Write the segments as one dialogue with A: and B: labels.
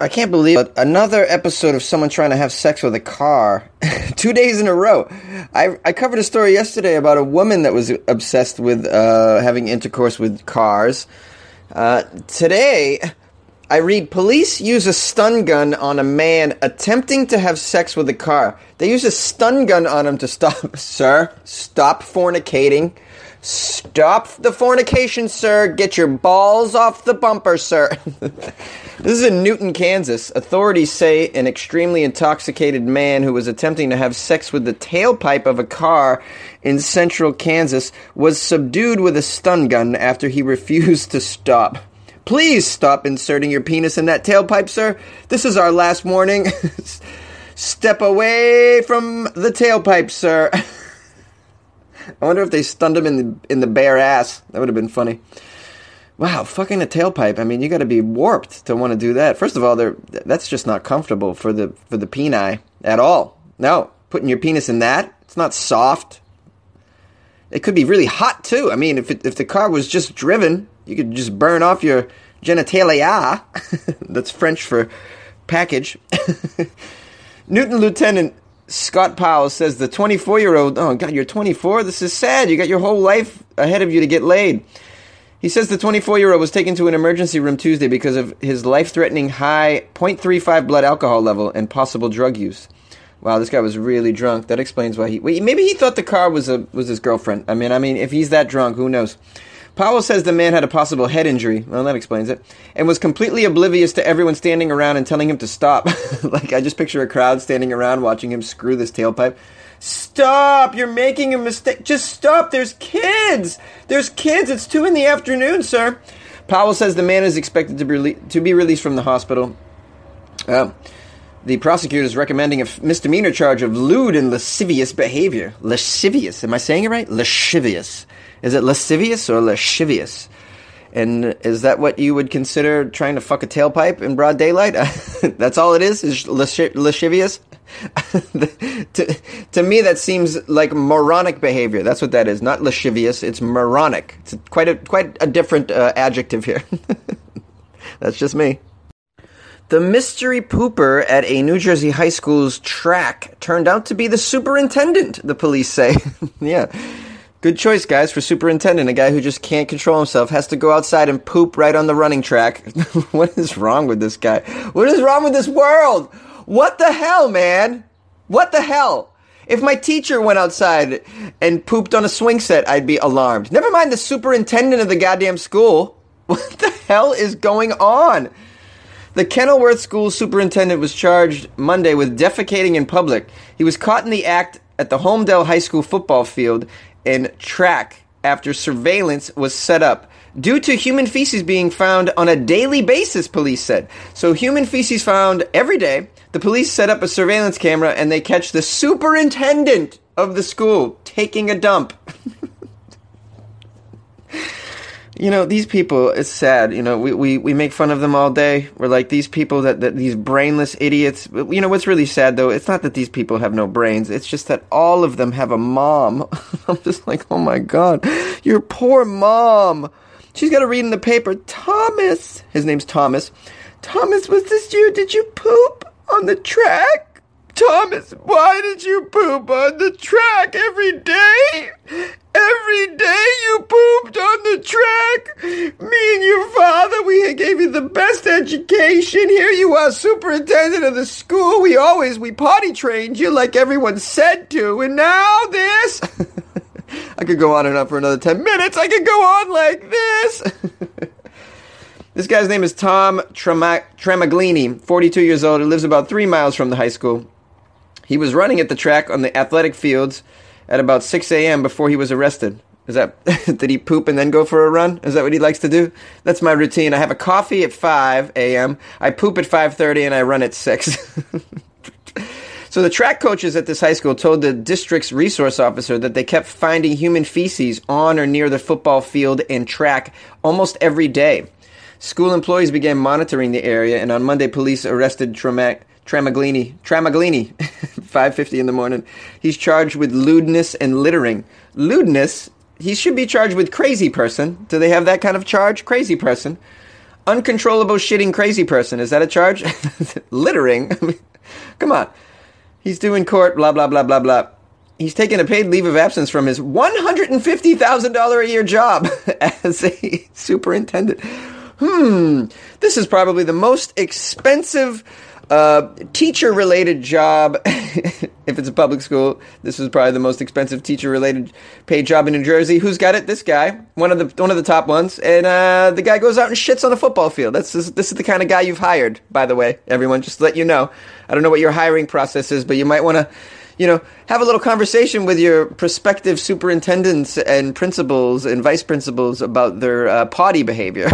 A: I can't believe it. Another episode of someone trying to have sex with a car. Two days in a row. I, I covered a story yesterday about a woman that was obsessed with uh, having intercourse with cars. Uh, today, I read police use a stun gun on a man attempting to have sex with a car. They use a stun gun on him to stop. Sir, stop fornicating. Stop the fornication, sir. Get your balls off the bumper, sir. this is in Newton, Kansas. Authorities say an extremely intoxicated man who was attempting to have sex with the tailpipe of a car in central Kansas was subdued with a stun gun after he refused to stop. Please stop inserting your penis in that tailpipe, sir. This is our last warning. Step away from the tailpipe, sir. I wonder if they stunned him in the in the bare ass. That would have been funny. Wow, fucking a tailpipe. I mean, you got to be warped to want to do that. First of all, that's just not comfortable for the for the peni at all. No, putting your penis in that, it's not soft. It could be really hot too. I mean, if it, if the car was just driven, you could just burn off your genitalia. that's French for package. Newton Lieutenant Scott Powell says the 24 year old, oh God, you're 24? This is sad. You got your whole life ahead of you to get laid. He says the 24 year old was taken to an emergency room Tuesday because of his life threatening high 0.35 blood alcohol level and possible drug use. Wow, this guy was really drunk. That explains why he. Wait, maybe he thought the car was a was his girlfriend. I mean, I mean, if he's that drunk, who knows? Powell says the man had a possible head injury. Well, that explains it. And was completely oblivious to everyone standing around and telling him to stop. like, I just picture a crowd standing around watching him screw this tailpipe. Stop! You're making a mistake. Just stop. There's kids. There's kids. It's two in the afternoon, sir. Powell says the man is expected to be, rele- to be released from the hospital. Uh, the prosecutor is recommending a misdemeanor charge of lewd and lascivious behavior. Lascivious. Am I saying it right? Lascivious. Is it lascivious or lascivious? And is that what you would consider trying to fuck a tailpipe in broad daylight? That's all it is? Is lascivious? to, to me, that seems like moronic behavior. That's what that is. Not lascivious. It's moronic. It's quite a quite a different uh, adjective here. That's just me. The mystery pooper at a New Jersey high school's track turned out to be the superintendent. The police say, "Yeah." Good choice, guys, for superintendent. A guy who just can't control himself has to go outside and poop right on the running track. what is wrong with this guy? What is wrong with this world? What the hell, man? What the hell? If my teacher went outside and pooped on a swing set, I'd be alarmed. Never mind the superintendent of the goddamn school. What the hell is going on? The Kenilworth School superintendent was charged Monday with defecating in public. He was caught in the act at the Holmdel High School football field and track after surveillance was set up due to human feces being found on a daily basis, police said. So, human feces found every day. The police set up a surveillance camera and they catch the superintendent of the school taking a dump. You know these people it's sad you know we, we, we make fun of them all day. We're like these people that, that these brainless idiots. You know what's really sad though it's not that these people have no brains. It's just that all of them have a mom. I'm just like oh my god. Your poor mom. She's got to read in the paper. Thomas. His name's thomas. Thomas was this you? Did you poop on the track Thomas, why did you poop on the track every day? Every day you pooped on the track. Me and your father, we gave you the best education. Here you are, superintendent of the school. We always, we potty trained you like everyone said to. And now this. I could go on and on for another 10 minutes. I could go on like this. this guy's name is Tom Tramaglini, 42 years old. He lives about three miles from the high school. He was running at the track on the athletic fields at about 6 a.m. before he was arrested. Is that did he poop and then go for a run? Is that what he likes to do? That's my routine. I have a coffee at 5 a.m. I poop at 5:30 and I run at 6. so the track coaches at this high school told the district's resource officer that they kept finding human feces on or near the football field and track almost every day. School employees began monitoring the area, and on Monday, police arrested Tramaglini, Tramaglini, 5:50 in the morning. He's charged with lewdness and littering. Lewdness, he should be charged with crazy person. Do they have that kind of charge? Crazy person. Uncontrollable shitting crazy person. Is that a charge? Littering? Come on. He's doing court, blah, blah, blah, blah, blah. He's taken a paid leave of absence from his $150,000 a year job as a superintendent. Hmm, this is probably the most expensive uh, teacher related job. if it's a public school, this is probably the most expensive teacher related paid job in New Jersey. Who's got it? This guy, one of the one of the top ones. And uh, the guy goes out and shits on a football field. That's this, this is the kind of guy you've hired, by the way. Everyone, just let you know. I don't know what your hiring process is, but you might want to you know, have a little conversation with your prospective superintendents and principals and vice principals about their uh, potty behavior.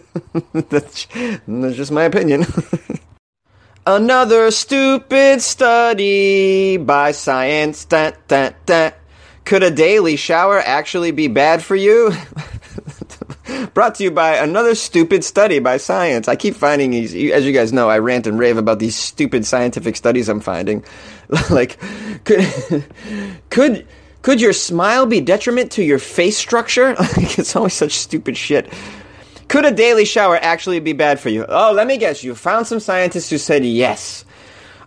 A: that's, that's just my opinion. Another stupid study by science. Da, da, da. Could a daily shower actually be bad for you? Brought to you by another stupid study by science. I keep finding these, as you guys know, I rant and rave about these stupid scientific studies I'm finding. like, could, could, could your smile be detriment to your face structure? it's always such stupid shit. Could a daily shower actually be bad for you? Oh, let me guess. You found some scientists who said yes.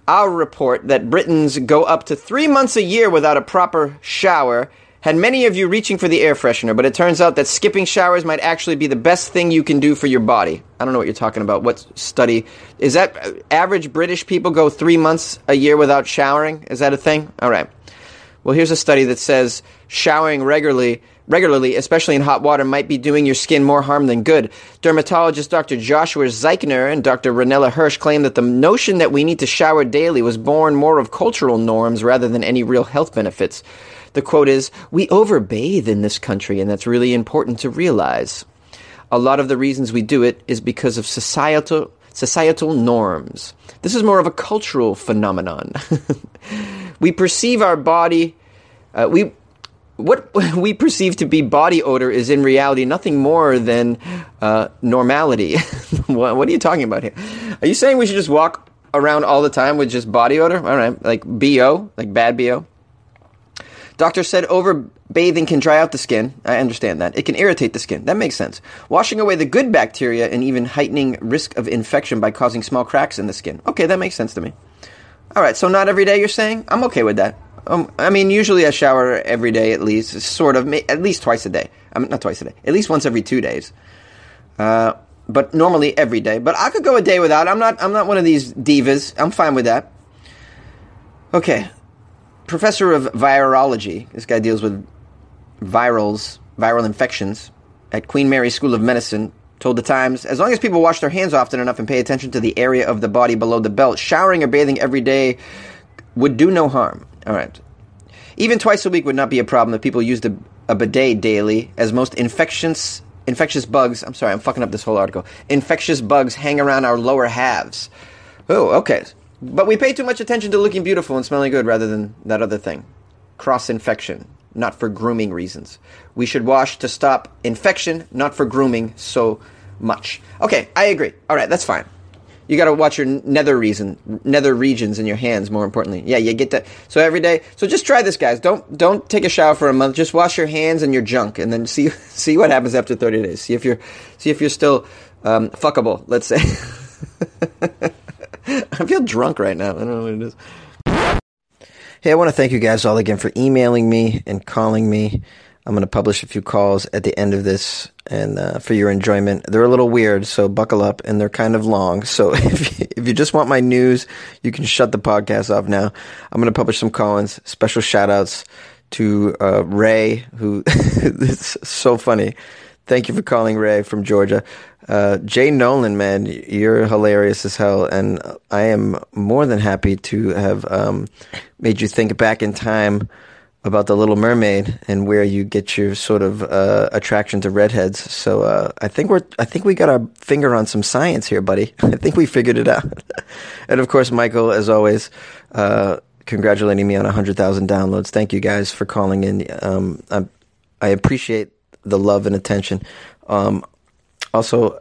A: Our report that Britons go up to three months a year without a proper shower had many of you reaching for the air freshener, but it turns out that skipping showers might actually be the best thing you can do for your body. I don't know what you're talking about. What study? Is that uh, average British people go three months a year without showering? Is that a thing? All right. Well, here's a study that says showering regularly regularly, especially in hot water, might be doing your skin more harm than good. Dermatologist Dr. Joshua Zeichner and Dr. Ranella Hirsch claim that the notion that we need to shower daily was born more of cultural norms rather than any real health benefits. The quote is, We overbathe in this country, and that's really important to realize. A lot of the reasons we do it is because of societal societal norms. This is more of a cultural phenomenon. we perceive our body uh, we what we perceive to be body odor is in reality nothing more than uh, normality. what, what, are you talking about here? Are you saying we should just walk around all the time with just body odor? All right, like BO, like bad BO. Doctor said over bathing can dry out the skin. I understand that. It can irritate the skin. That makes sense. Washing away the good bacteria and even heightening risk of infection by causing small cracks in the skin. Okay, that makes sense to me. All right, so not every day you're saying? I'm okay with that. Um, I mean, usually I shower every day at least, sort of, at least twice a day. I mean, not twice a day, at least once every two days. Uh, but normally every day. But I could go a day without. I'm not. I'm not one of these divas. I'm fine with that. Okay, professor of virology. This guy deals with virals, viral infections at Queen Mary School of Medicine. Told the Times, as long as people wash their hands often enough and pay attention to the area of the body below the belt, showering or bathing every day would do no harm. All right. Even twice a week would not be a problem if people used a, a bidet daily, as most infections infectious bugs. I'm sorry, I'm fucking up this whole article. Infectious bugs hang around our lower halves. Oh, okay. But we pay too much attention to looking beautiful and smelling good rather than that other thing. Cross infection, not for grooming reasons. We should wash to stop infection, not for grooming so much. Okay, I agree. All right, that's fine. You got to watch your nether reason, nether regions in your hands. More importantly, yeah, you get that. So every day, so just try this, guys. Don't don't take a shower for a month. Just wash your hands and your junk, and then see see what happens after thirty days. See if you're see if you're still um, fuckable. Let's say. I feel drunk right now. I don't know what it is. Hey, I want to thank you guys all again for emailing me and calling me. I'm going to publish a few calls at the end of this and uh, for your enjoyment. They're a little weird, so buckle up, and they're kind of long. So if you, if you just want my news, you can shut the podcast off now. I'm going to publish some call-ins. Special shout-outs to uh, Ray, who is so funny. Thank you for calling Ray from Georgia. Uh, Jay Nolan, man, you're hilarious as hell, and I am more than happy to have um, made you think back in time about the Little Mermaid and where you get your sort of uh, attraction to redheads. So uh, I think we're I think we got our finger on some science here, buddy. I think we figured it out. and of course, Michael, as always, uh, congratulating me on hundred thousand downloads. Thank you guys for calling in. Um, I, I, appreciate the love and attention. Um, also,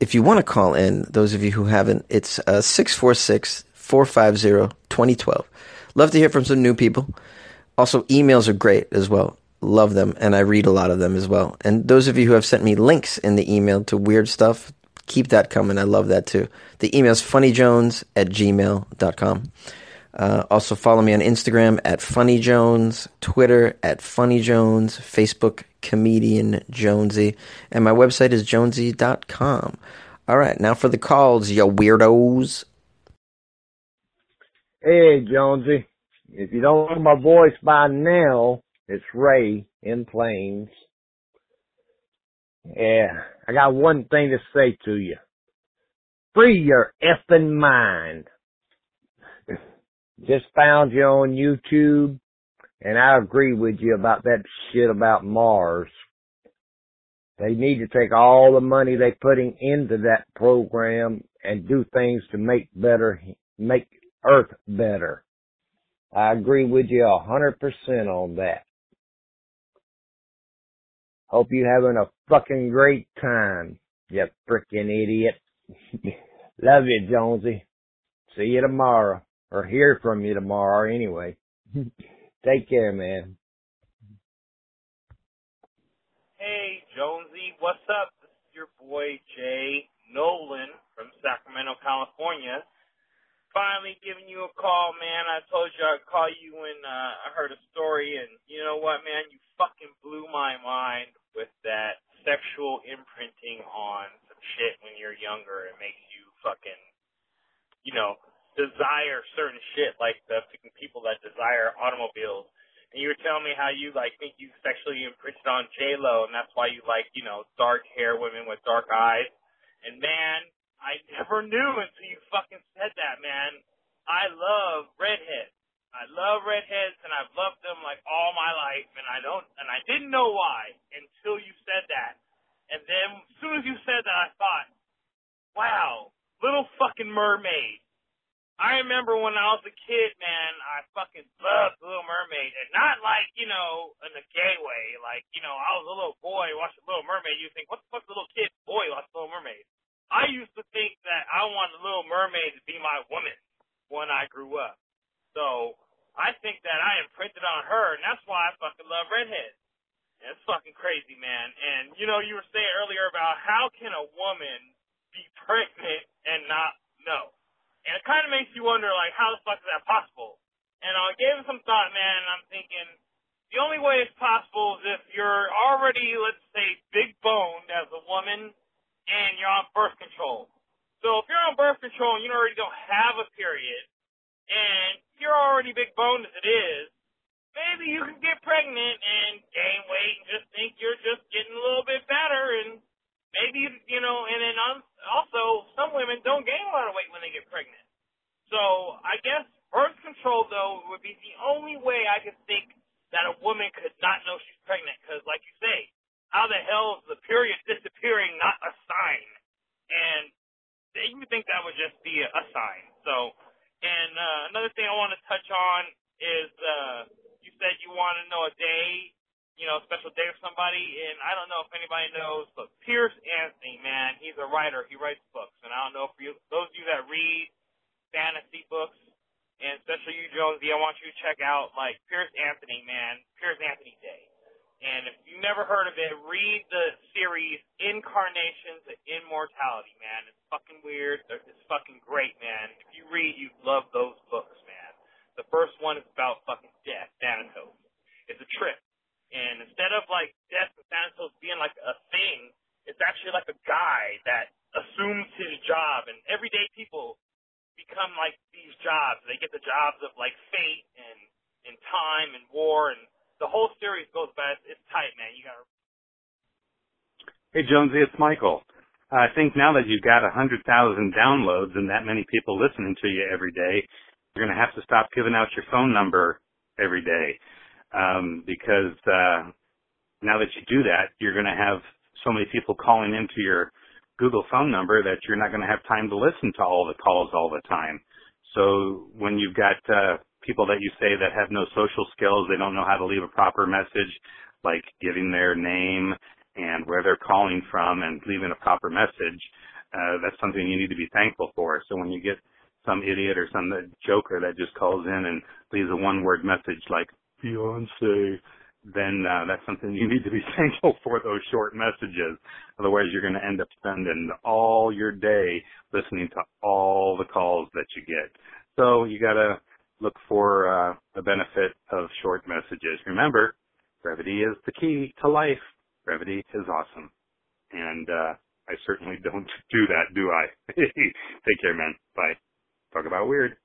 A: if you want to call in, those of you who haven't, it's uh, 646 450 2012. Love to hear from some new people. Also, emails are great as well. Love them, and I read a lot of them as well. And those of you who have sent me links in the email to weird stuff, Keep that coming. I love that too. The email is funnyjones at gmail.com. Uh, also, follow me on Instagram at funnyjones, Twitter at funnyjones, Facebook comedian Jonesy, and my website is jonesy.com. All right, now for the calls, you weirdos.
B: Hey, Jonesy. If you don't know my voice by now, it's Ray in Plains. Yeah, I got one thing to say to you. Free your effing mind. Just found you on YouTube, and I agree with you about that shit about Mars. They need to take all the money they're putting into that program and do things to make better, make Earth better. I agree with you a hundred percent on that. Hope you having a fucking great time, you frickin' idiot. Love you, Jonesy. See you tomorrow. Or hear from you tomorrow anyway. Take care, man.
C: Hey, Jonesy, what's up? This is your boy Jay Nolan from Sacramento, California finally giving you a call, man. I told you I'd call you when uh, I heard a story, and you know what, man? You fucking blew my mind with that sexual imprinting on some shit when you're younger. It makes you fucking, you know, desire certain shit, like the fucking people that desire automobiles. And you were telling me how you like think you sexually imprinted on J Lo, and that's why you like, you know, dark hair women with dark eyes. And man, I never knew until you fucking said that, man. I love redheads. I love redheads and I've loved them like all my life and I don't and I didn't know why until you said that. And then as soon as you said that I thought, Wow, little fucking mermaid. I remember when I was a kid, man, I fucking loved Little Mermaid, and not like you know in a gay way. Like you know, I was a little boy watching Little Mermaid. You think, what the fuck's a little kid boy watching Little Mermaid? I used to think that I wanted Little Mermaid to be my woman when I grew up. So I think that I imprinted on her, and that's why I fucking love redheads. It's fucking crazy, man. And you know, you were saying earlier about how can a woman be pregnant and not know? And it kind of makes you wonder, like, how the fuck is that possible? And I gave it some thought, man, and I'm thinking the only way it's possible is if you're already, let's say, big boned as a woman and you're on birth control. So if you're on birth control and you already don't have a period, and you're already big boned as it is, maybe you can get pregnant and gain weight and just think you're just getting a little bit better, and maybe you know, and then also some women don't gain a lot of weight when they get pregnant. So I guess birth control though would be the only way I could think that a woman could not know she's pregnant, because like you say, how the hell is the period disappearing not a sign? And you would think that would just be a, a sign. So, and uh, another thing I want to touch on is uh, you said you want to know a day, you for somebody, and I don't know if anybody knows, but Piers Anthony, man, he's a writer. He writes books, and I don't know if you, those of you that read fantasy books, and especially you, Jonesy, I want you to check out like Piers Anthony, man, Piers Anthony Day and if you never heard of it, read the series Incarnations of Immortality, man. It's fucking weird. It's fucking great, man. If you read, you love those books, man. The first one is about fucking death, Thanatos. It's a trip. And instead of like death and Thanatos being like a thing, it's actually like a guy that assumes his job and everyday people become like these jobs. They get the jobs of like fate and and time and war and the whole series goes by. It's tight, man. You got.
D: Hey Jonesy, it's Michael. I think now that you've got a hundred thousand downloads and that many people listening to you every day, you're going to have to stop giving out your phone number every day um, because uh, now that you do that, you're going to have so many people calling into your Google phone number that you're not going to have time to listen to all the calls all the time. So when you've got uh, people that you say that have no social skills, they don't know how to leave a proper message, like giving their name and where they're calling from and leaving a proper message, uh, that's something you need to be thankful for. So when you get some idiot or some joker that just calls in and leaves a one word message like Beyonce,
E: then uh, that's something you need to be thankful for those short messages. Otherwise, you're going to end up spending all your day listening to all the calls that you get. So you got to look for uh, the benefit of short messages. Remember, brevity is the key to life. Brevity is awesome, and uh, I certainly don't do that, do I? Take care, man. Bye. Talk about weird.